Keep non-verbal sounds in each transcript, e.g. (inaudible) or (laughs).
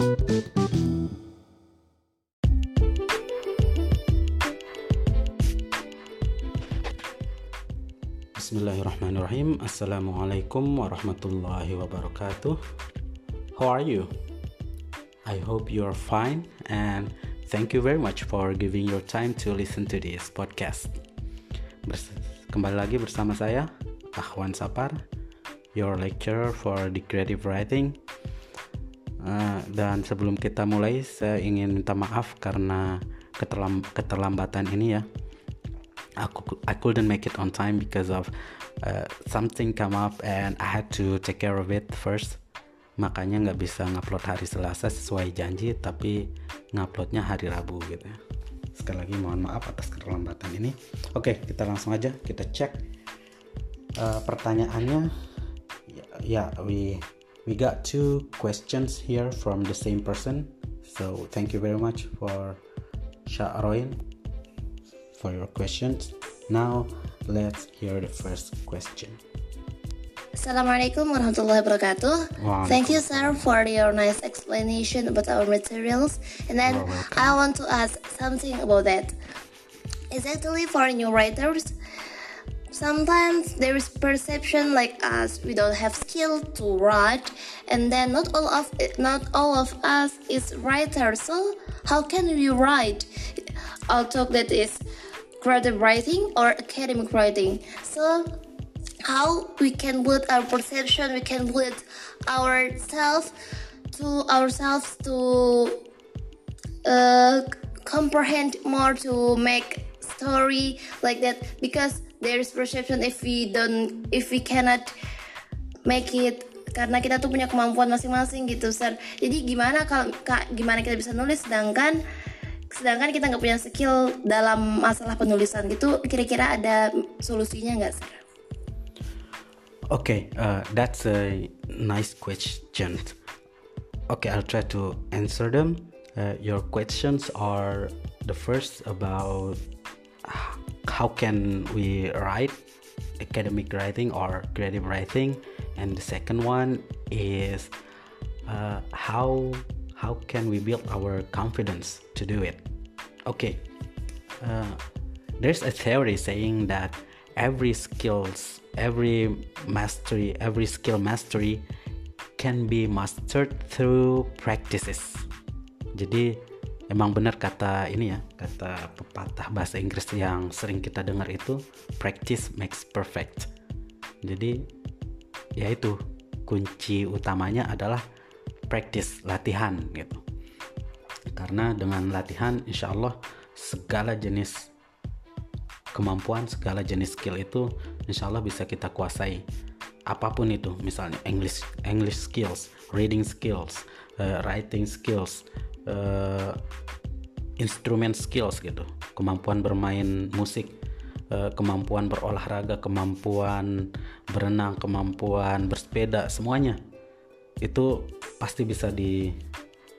Bismillahirrahmanirrahim. Assalamualaikum warahmatullahi wabarakatuh. How are you? I hope you are fine and thank you very much for giving your time to listen to this podcast. Bers Kembali lagi bersama saya Ahwan Sapar Your lecturer for the creative writing uh, Dan sebelum kita mulai saya ingin minta maaf karena keterlamb keterlambatan ini ya. Aku I couldn't make it on time because of uh, something come up and I had to take care of it first. Makanya nggak bisa ngupload hari Selasa sesuai janji tapi nguploadnya hari Rabu gitu ya. Sekali lagi mohon maaf atas keterlambatan ini. Oke kita langsung aja kita cek uh, pertanyaannya. Ya yeah, we we got two questions here from the same person so thank you very much for Sya'roin for your questions. Now, let's hear the first question. Assalamualaikum warahmatullahi wabarakatuh. Thank you, sir, for your nice explanation about our materials. And then I want to ask something about that. Exactly for new writers, sometimes there is perception like us we don't have skill to write, and then not all of not all of us is writer So how can we write? I'll talk that is creative writing or academic writing. So how we can build our perception, we can build ourselves to ourselves to uh, comprehend more to make story like that because there is perception if we don't if we cannot make it karena kita tuh punya kemampuan masing-masing gitu sir jadi gimana kalau gimana kita bisa nulis sedangkan sedangkan kita nggak punya skill dalam masalah penulisan gitu kira-kira ada solusinya nggak sih? Okay, uh, that's a nice question. Okay, I'll try to answer them. Uh, your questions are the first about how can we write academic writing or creative writing, and the second one is uh, how how can we build our confidence to do it? Okay uh, there's a theory saying that every skills every mastery every skill mastery can be mastered through practices. Jadi emang benar kata ini ya kata pepatah bahasa Inggris yang sering kita dengar itu practice makes perfect. Jadi ya itu kunci utamanya adalah practice latihan gitu. Karena dengan latihan insya Allah segala jenis kemampuan segala jenis skill itu insya Allah bisa kita kuasai. Apa pun itu misalnya English English skills reading skills uh, writing skills uh, instrument skills gitu. Kemampuan bermain musik uh, kemampuan berolahraga kemampuan berenang kemampuan bersepeda semuanya. Itu pasti bisa di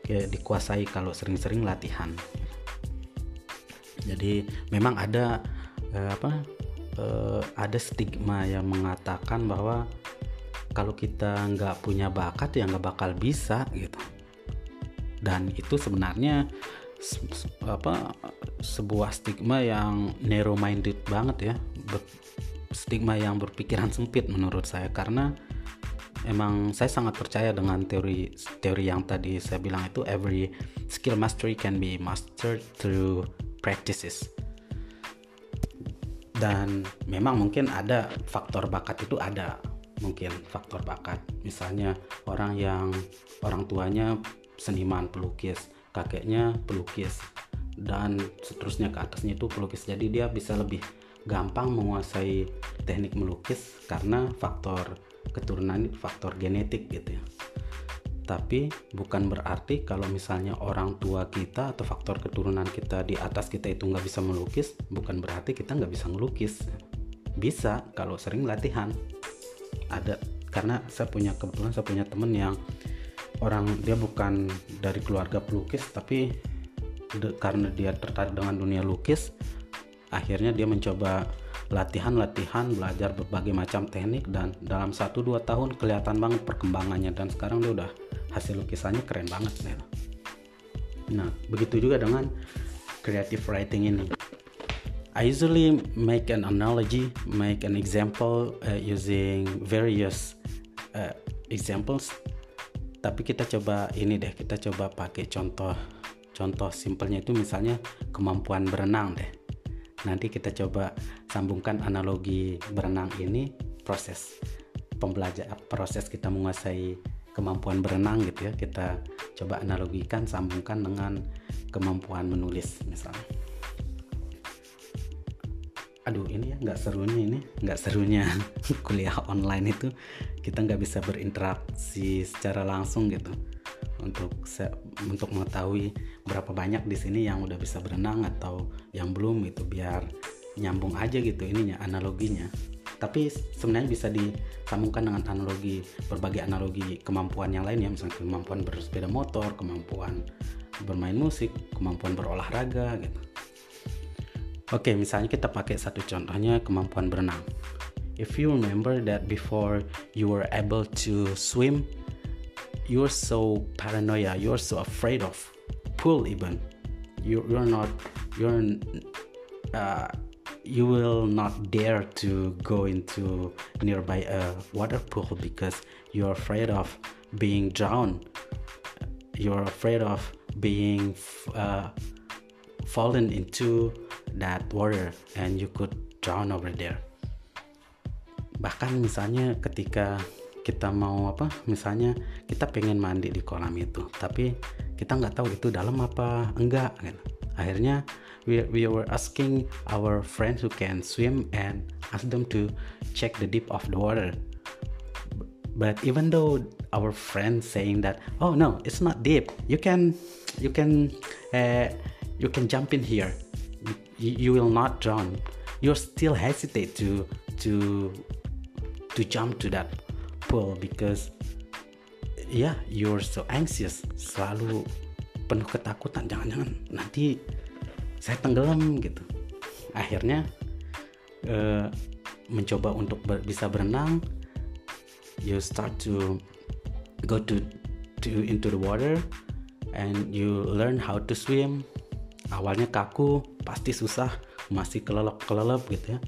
ya, dikuasai kalau sering-sering latihan. Jadi memang ada eh, apa eh, ada stigma yang mengatakan bahwa kalau kita nggak punya bakat ya nggak bakal bisa gitu dan itu sebenarnya apa sebuah stigma yang narrow minded banget ya. Stigma yang berpikiran sempit menurut saya. Karena emang saya sangat percaya dengan teori teori yang tadi saya bilang itu every skill mastery can be mastered through practices. Dan memang mungkin ada faktor bakat itu ada. Mungkin faktor bakat. Misalnya orang yang orang tuanya seniman pelukis kakeknya pelukis dan seterusnya ke atasnya itu pelukis. Jadi dia bisa lebih gampang menguasai teknik melukis karena faktor keturunan faktor genetik gitu ya. Tapi bukan berarti kalau misalnya orang tua kita atau faktor keturunan kita di atas kita itu nggak bisa melukis bukan berarti kita nggak bisa melukis bisa kalau sering latihan. Ada karena saya punya kebetulan saya punya temen yang orang dia bukan dari keluarga pelukis tapi de, karena dia tertarik dengan dunia lukis akhirnya dia mencoba latihan-latihan belajar berbagai macam teknik dan dalam 1-2 tahun kelihatan banget perkembangannya dan sekarang dia udah hasil lukisannya keren banget nih nah begitu juga dengan creative writing ini I usually make an analogy, make an example uh, using various uh, examples. Tapi kita coba ini deh, kita coba pakai contoh contoh simpelnya itu misalnya kemampuan berenang deh. Nanti kita coba sambungkan analogi berenang ini proses pembelajar proses kita menguasai kemampuan berenang gitu ya. Kita coba analogikan sambungkan dengan kemampuan menulis misalnya nggak serunya ini nggak serunya (laughs) kuliah online itu. Kita nggak bisa berinteraksi secara langsung gitu. Untuk untuk mengetahui berapa banyak di sini yang udah bisa berenang atau yang belum itu biar nyambung aja gitu ininya analoginya. Tapi sebenarnya bisa disambungkan dengan analogi berbagai analogi kemampuan yang lain ya. Misalnya kemampuan bersepeda motor kemampuan bermain musik kemampuan berolahraga gitu Oke, misalnya kita pakai satu contohnya kemampuan berenang. If you remember that before you were able to swim, you're so paranoia, you're so afraid of pool even. You you're not you're uh, you will not dare to go into nearby a water pool because you're afraid of being drowned. You're afraid of being uh, fallen into that water and you could drown over there. Bahkan misalnya ketika kita mau apa misalnya kita pengen mandi di kolam itu tapi kita nggak tahu itu dalam apa enggak kan akhirnya we, we were asking our friends who can swim and ask them to check the deep of the water. But even though our friends saying that oh no it's not deep. You can you can uh, you can jump in here. You, you will not drown. You still hesitate to to to jump to that pool because yeah you're so anxious. Selalu penuh ketakutan. Jangan-jangan nanti saya tenggelam gitu. Akhirnya uh, mencoba untuk ber, bisa berenang. You start to go to to into the water and you learn how to swim awalnya kaku pasti susah masih kelelep kelelep gitu ya.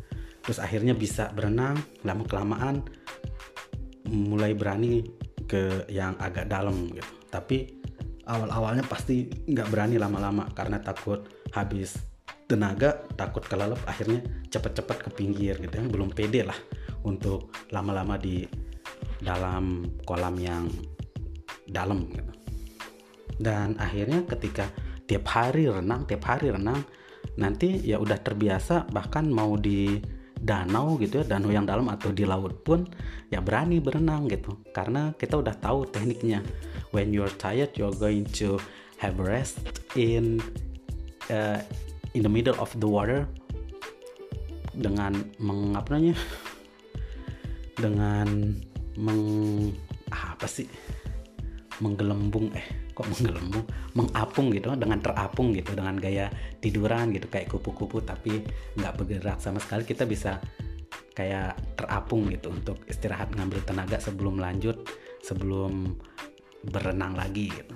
Terus akhirnya bisa berenang lama kelamaan mulai berani ke yang agak dalam gitu. Tapi awal-awalnya pasti nggak berani lama-lama karena takut habis tenaga takut kelelep akhirnya cepet-cepet ke pinggir gitu ya. Belum pede lah untuk lama-lama di dalam kolam yang dalam gitu. Dan akhirnya ketika tiap hari renang tiap hari renang. Nanti ya udah terbiasa bahkan mau di danau gitu ya danau yang dalam atau di laut pun ya berani berenang gitu. Karena kita udah tahu tekniknya. When you're tired you're going to have rest in uh, in the middle of the water dengan mengapanya dengan meng apa sih? Menggelembung eh kok menggelembung mengapung gitu dengan terapung gitu dengan gaya tiduran gitu kayak kupu-kupu tapi nggak bergerak sama sekali kita bisa kayak terapung gitu untuk istirahat ngambil tenaga sebelum lanjut sebelum berenang lagi gitu.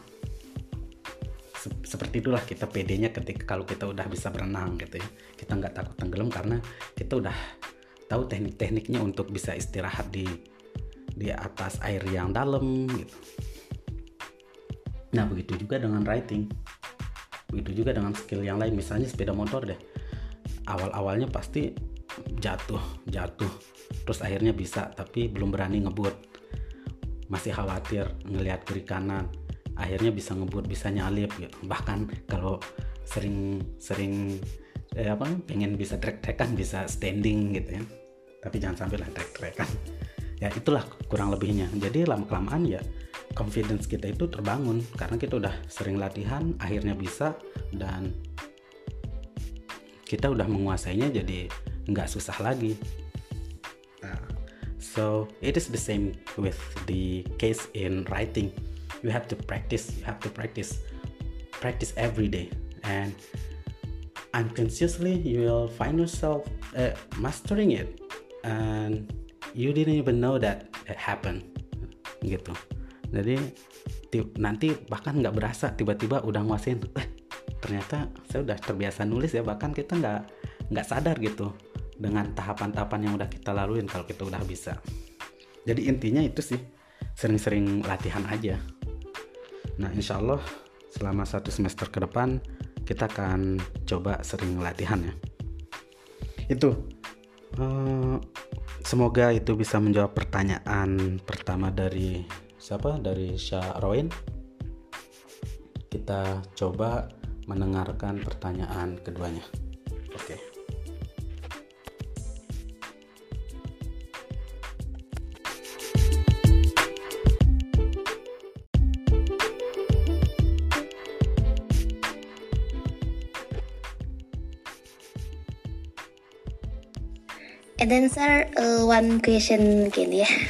Seperti itulah kita pedenya ketika kalau kita udah bisa berenang gitu ya. Kita nggak takut tenggelam karena kita udah tahu teknik-tekniknya untuk bisa istirahat di di atas air yang dalam gitu Nah begitu juga dengan writing, begitu juga dengan skill yang lain. Misalnya sepeda motor deh, awal-awalnya pasti jatuh, jatuh, terus akhirnya bisa, tapi belum berani ngebut, masih khawatir ngelihat kiri kanan, akhirnya bisa ngebut, bisa nyalip gitu. Bahkan kalau sering-sering eh, apa pengen bisa trek-trekan bisa standing gitu ya. Tapi jangan sampai lah trek-trekan. Ya itulah kurang lebihnya. Jadi lama kelamaan ya confidence kita itu terbangun karena kita udah sering latihan akhirnya bisa dan kita udah menguasainya jadi nggak susah lagi. Nah, so it is the same with the case in writing. You have to practice you have to practice practice every day. And unconsciously you will find yourself uh, mastering it. And you didn't even know that it happened. Gitu jadi nanti bahkan nggak berasa tiba-tiba udah nguasain eh ternyata saya udah terbiasa nulis ya bahkan kita nggak nggak sadar gitu dengan tahapan-tahapan yang udah kita laluin kalau kita udah bisa. Jadi intinya itu sih sering-sering latihan aja. Nah insya Allah selama satu semester ke depan kita akan coba sering latihan ya. Itu uh, semoga itu bisa menjawab pertanyaan pertama dari siapa dari Syahroin kita coba mendengarkan pertanyaan keduanya oke okay. And sir, uh, one question again, yeah. (laughs)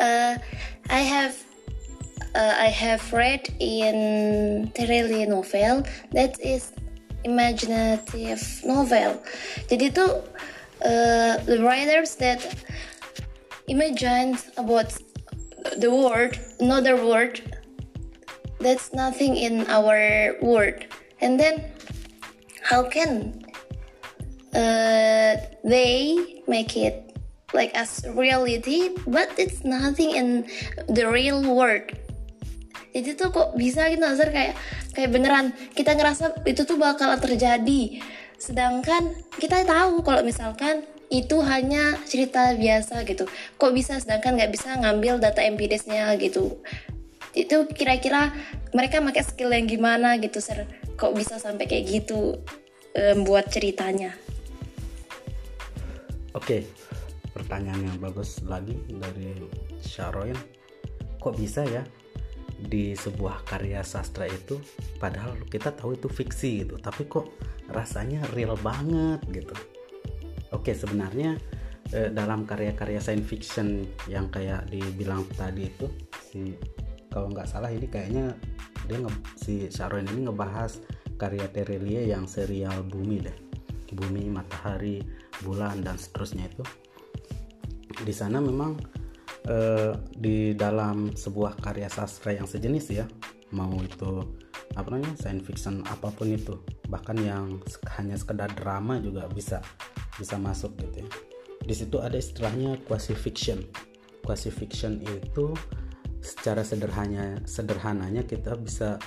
Uh, I have uh, I have read in Terelie novel. That is imaginative novel. Jadi itu uh, the writers that imagine about the world, another world? That's nothing in our world, and then how can uh, they make it like as reality but it's nothing in the real world. Jadi tuh kok bisa gitu Nazar? Kayak kayak beneran kita ngerasa itu tuh bakalan terjadi. Sedangkan kita tahu kalau misalkan itu hanya cerita biasa gitu. Kok bisa? Sedangkan nggak bisa ngambil data empirisnya gitu. Itu kira-kira mereka pakai skill yang gimana gitu sir? Kok bisa sampai kayak gitu um, buat ceritanya? Oke, pertanyaan yang bagus lagi dari Sharon. Kok bisa ya di sebuah karya sastra itu padahal kita tahu itu fiksi gitu, tapi kok rasanya real banget gitu. Oke, sebenarnya eh, dalam karya-karya science fiction yang kayak dibilang tadi itu si kalau nggak salah ini kayaknya dia nge, si Sharon ini ngebahas karya Terelie yang serial Bumi deh. Bumi, matahari, bulan dan seterusnya itu di sana memang eh, di dalam sebuah karya sastra yang sejenis ya mau itu apa namanya science fiction apa pun itu bahkan yang hanya sekedar drama juga bisa bisa masuk gitu ya di situ ada istilahnya quasi fiction quasi fiction itu secara sederhananya sederhananya kita bisa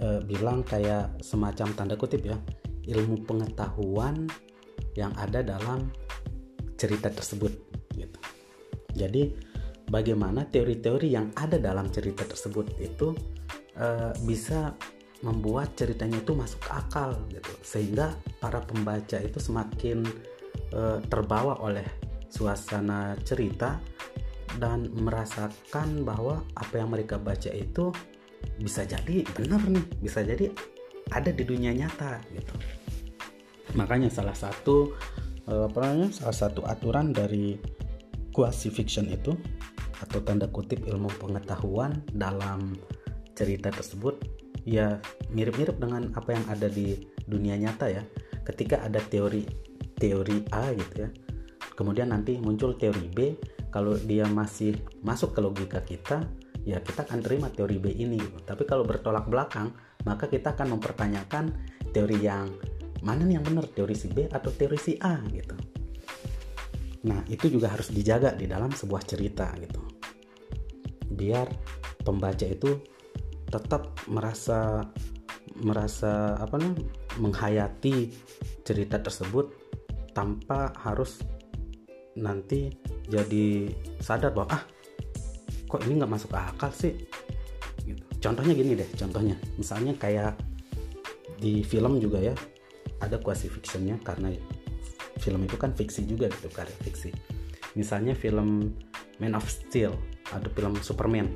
e, bilang kayak semacam tanda kutip ya ilmu pengetahuan yang ada dalam cerita tersebut. Jadi bagaimana teori-teori yang ada dalam cerita tersebut itu uh, bisa membuat ceritanya itu masuk akal gitu. Sehingga para pembaca itu semakin uh, terbawa oleh suasana cerita dan merasakan bahwa apa yang mereka baca itu bisa jadi benar nih bisa jadi ada di dunia nyata gitu. Makanya salah satu eh, apa namanya salah satu aturan dari quasi fiction itu atau tanda kutip ilmu pengetahuan dalam cerita tersebut ya mirip-mirip dengan apa yang ada di dunia nyata ya. Ketika ada teori teori A gitu ya kemudian nanti muncul teori B. Kalau dia masih masuk ke logika kita ya kita akan terima teori B ini gitu. tapi kalau bertolak belakang maka kita akan mempertanyakan teori yang mana nih yang benar? Teori si B atau teori si A gitu nah itu juga harus dijaga di dalam sebuah cerita gitu. Biar pembaca itu tetap merasa merasa apa nih menghayati cerita tersebut tanpa harus nanti jadi sadar bahwa ah kok ini nggak masuk akal sih? Gitu. contohnya gini deh contohnya. Misalnya kayak di film juga ya ada quasi fictionnya karena film itu kan fiksi juga gitu karya fiksi. Misalnya film Man of Steel ada film Superman.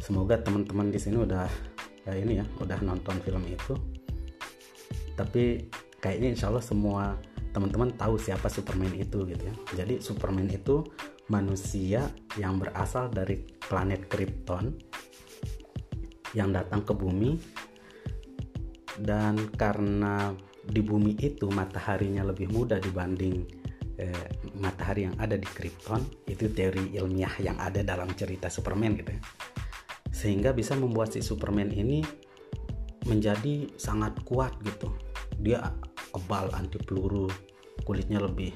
Semoga teman-teman di sini udah ya ini ya udah nonton film itu. Tapi kayaknya insya Allah semua teman-teman tahu siapa Superman itu gitu ya. Jadi Superman itu manusia yang berasal dari planet Krypton yang datang ke bumi. Dan karena di bumi itu mataharinya lebih muda dibanding eh, matahari yang ada di Krypton. Itu teori ilmiah yang ada dalam cerita Superman gitu ya. Sehingga bisa membuat si Superman ini menjadi sangat kuat gitu. Dia kebal anti peluru kulitnya lebih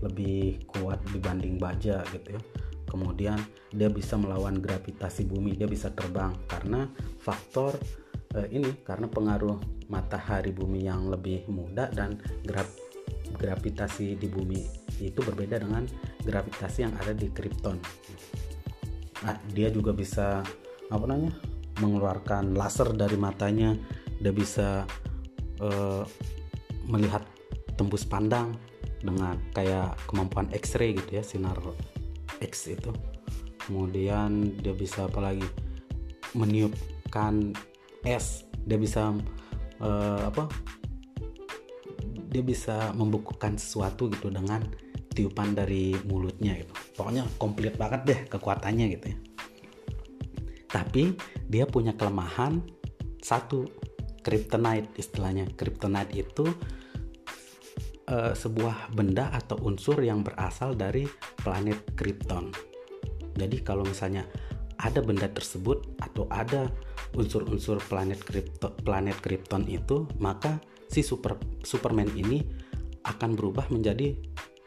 lebih kuat dibanding baja gitu ya. Kemudian dia bisa melawan gravitasi bumi dia bisa terbang. Karena faktor eh, ini karena pengaruh matahari bumi yang lebih muda dan grav gravitasi di bumi itu berbeda dengan gravitasi yang ada di Krypton. Nah, dia juga bisa apa namanya mengeluarkan laser dari matanya. Dia bisa uh, melihat tembus pandang dengan kayak kemampuan X-ray gitu ya sinar X itu. Kemudian dia bisa apalagi meniupkan es dia bisa uh, apa? Dia bisa membukukan sesuatu gitu dengan tiupan dari mulutnya gitu. Pokoknya komplit banget deh kekuatannya gitu ya. Tapi dia punya kelemahan satu kryptonite. Istilahnya kryptonite itu uh, sebuah benda atau unsur yang berasal dari planet Krypton. Jadi kalau misalnya ada benda tersebut atau ada unsur-unsur planet Krypton, planet Krypton itu maka si super Superman ini akan berubah menjadi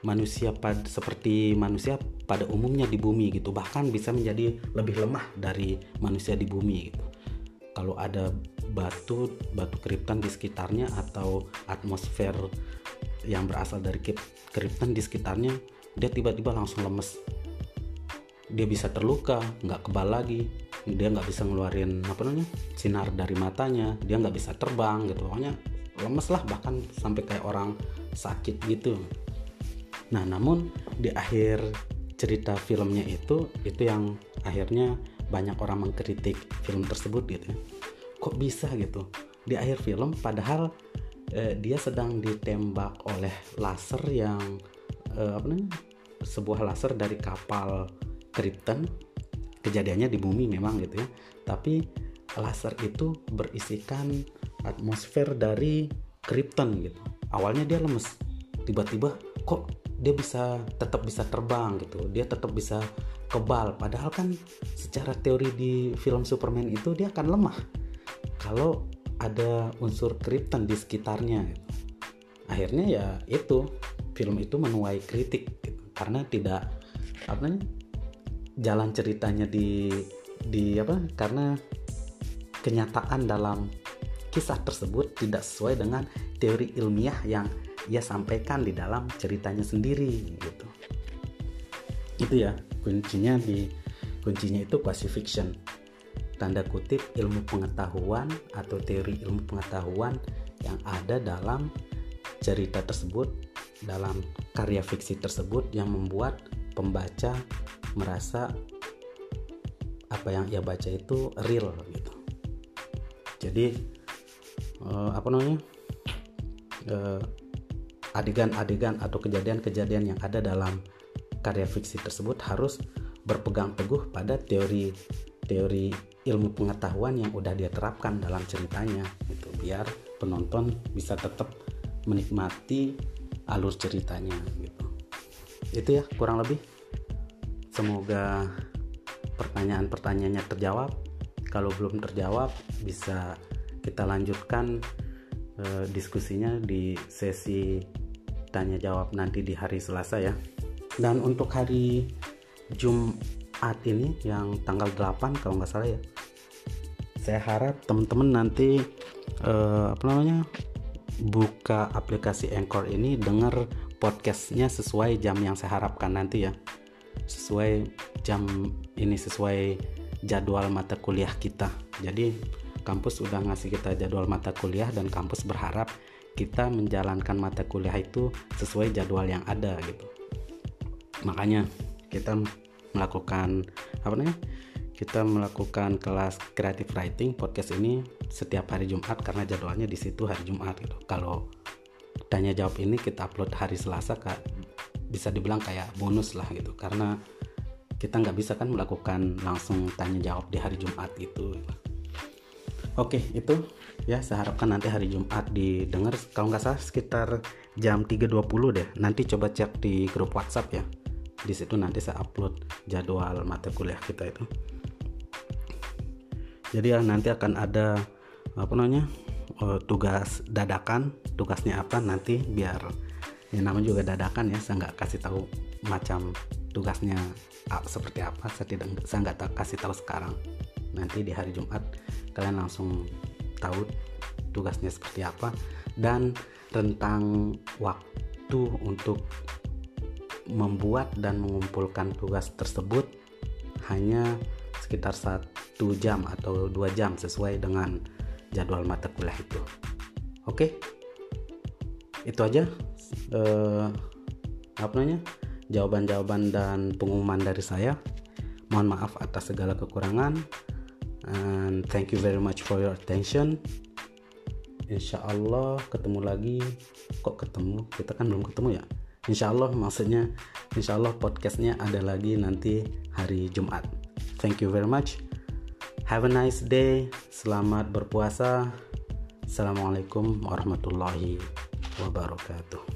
manusia pada seperti manusia pada umumnya di bumi gitu. Bahkan bisa menjadi lebih lemah dari manusia di bumi gitu. Kalau ada batu batu kripton di sekitarnya atau atmosfer yang berasal dari kripton di sekitarnya dia tiba-tiba langsung lemes dia bisa terluka nggak kebal lagi dia nggak bisa ngeluarin apa namanya sinar dari matanya dia nggak bisa terbang gitu pokoknya lemes lah bahkan sampai kayak orang sakit gitu Nah, namun di akhir cerita filmnya itu itu yang akhirnya banyak orang mengkritik film tersebut gitu ya. Kok bisa gitu? Di akhir film padahal eh, dia sedang ditembak oleh laser yang eh, apa namanya? sebuah laser dari kapal Krypton. Kejadiannya di bumi memang gitu ya. Tapi laser itu berisikan atmosfer dari Krypton gitu. Awalnya dia lemes. Tiba-tiba kok dia bisa tetap bisa terbang gitu dia tetap bisa kebal padahal kan secara teori di film Superman itu dia akan lemah kalau ada unsur krypton di sekitarnya gitu. akhirnya ya itu film itu menuai kritik gitu. karena tidak apa jalan ceritanya di di apa karena kenyataan dalam kisah tersebut tidak sesuai dengan teori ilmiah yang ia sampaikan di dalam ceritanya sendiri gitu. Itu ya kuncinya di kuncinya itu quasi fiction. Tanda kutip ilmu pengetahuan atau teori ilmu pengetahuan yang ada dalam cerita tersebut dalam karya fiksi tersebut yang membuat pembaca merasa apa yang ia baca itu real gitu. Jadi uh, apa namanya? Uh, adegan-adegan atau kejadian-kejadian yang ada dalam karya fiksi tersebut harus berpegang teguh pada teori teori ilmu pengetahuan yang udah dia terapkan dalam ceritanya gitu biar penonton bisa tetap menikmati alur ceritanya gitu. Itu ya kurang lebih semoga pertanyaan-pertanyaannya terjawab kalau belum terjawab bisa kita lanjutkan uh, diskusinya di sesi tanya jawab nanti di hari Selasa ya. Dan untuk hari Jumat ini yang tanggal 8 kalau nggak salah ya. Saya harap teman-teman nanti uh, apa namanya buka aplikasi Anchor ini dengar podcastnya sesuai jam yang saya harapkan nanti ya. Sesuai jam ini sesuai jadwal mata kuliah kita. Jadi kampus sudah ngasih kita jadwal mata kuliah dan kampus berharap kita menjalankan mata kuliah itu sesuai jadwal yang ada gitu. Makanya kita melakukan apa namanya kita melakukan kelas creative writing podcast ini setiap hari Jumat karena jadwalnya di situ hari Jumat gitu. Kalau tanya jawab ini kita upload hari Selasa kak bisa dibilang kayak bonus lah gitu. Karena kita nggak bisa kan melakukan langsung tanya jawab di hari Jumat gitu. Oke itu ya saya harapkan nanti hari Jumat didengar. Kalau nggak salah sekitar jam 3.20 deh. Nanti coba cek di grup WhatsApp ya. Di situ nanti saya upload jadwal mata kuliah kita itu. Jadi ya nanti akan ada apa namanya uh, tugas dadakan. Tugasnya apa? Nanti biar ya namanya juga dadakan ya saya nggak kasih tahu macam tugasnya uh, seperti apa. Saya tidak saya nggak kasih tahu sekarang. Nanti di hari Jumat kalian langsung tahu tugasnya seperti apa dan tentang waktu untuk membuat dan mengumpulkan tugas tersebut hanya sekitar satu jam atau dua jam sesuai dengan jadwal mata kuliah itu. Oke? Itu aja uh, apa namanya jawaban-jawaban dan pengumuman dari saya. Mohon maaf atas segala kekurangan and thank you very much for your attention. Insya Allah ketemu lagi. Kok ketemu? Kita kan belum ketemu ya? Insya Allah maksudnya insya Allah podcastnya ada lagi nanti hari Jumat. Thank you very much. Have a nice day. Selamat berpuasa. Assalamualaikum warahmatullahi wabarakatuh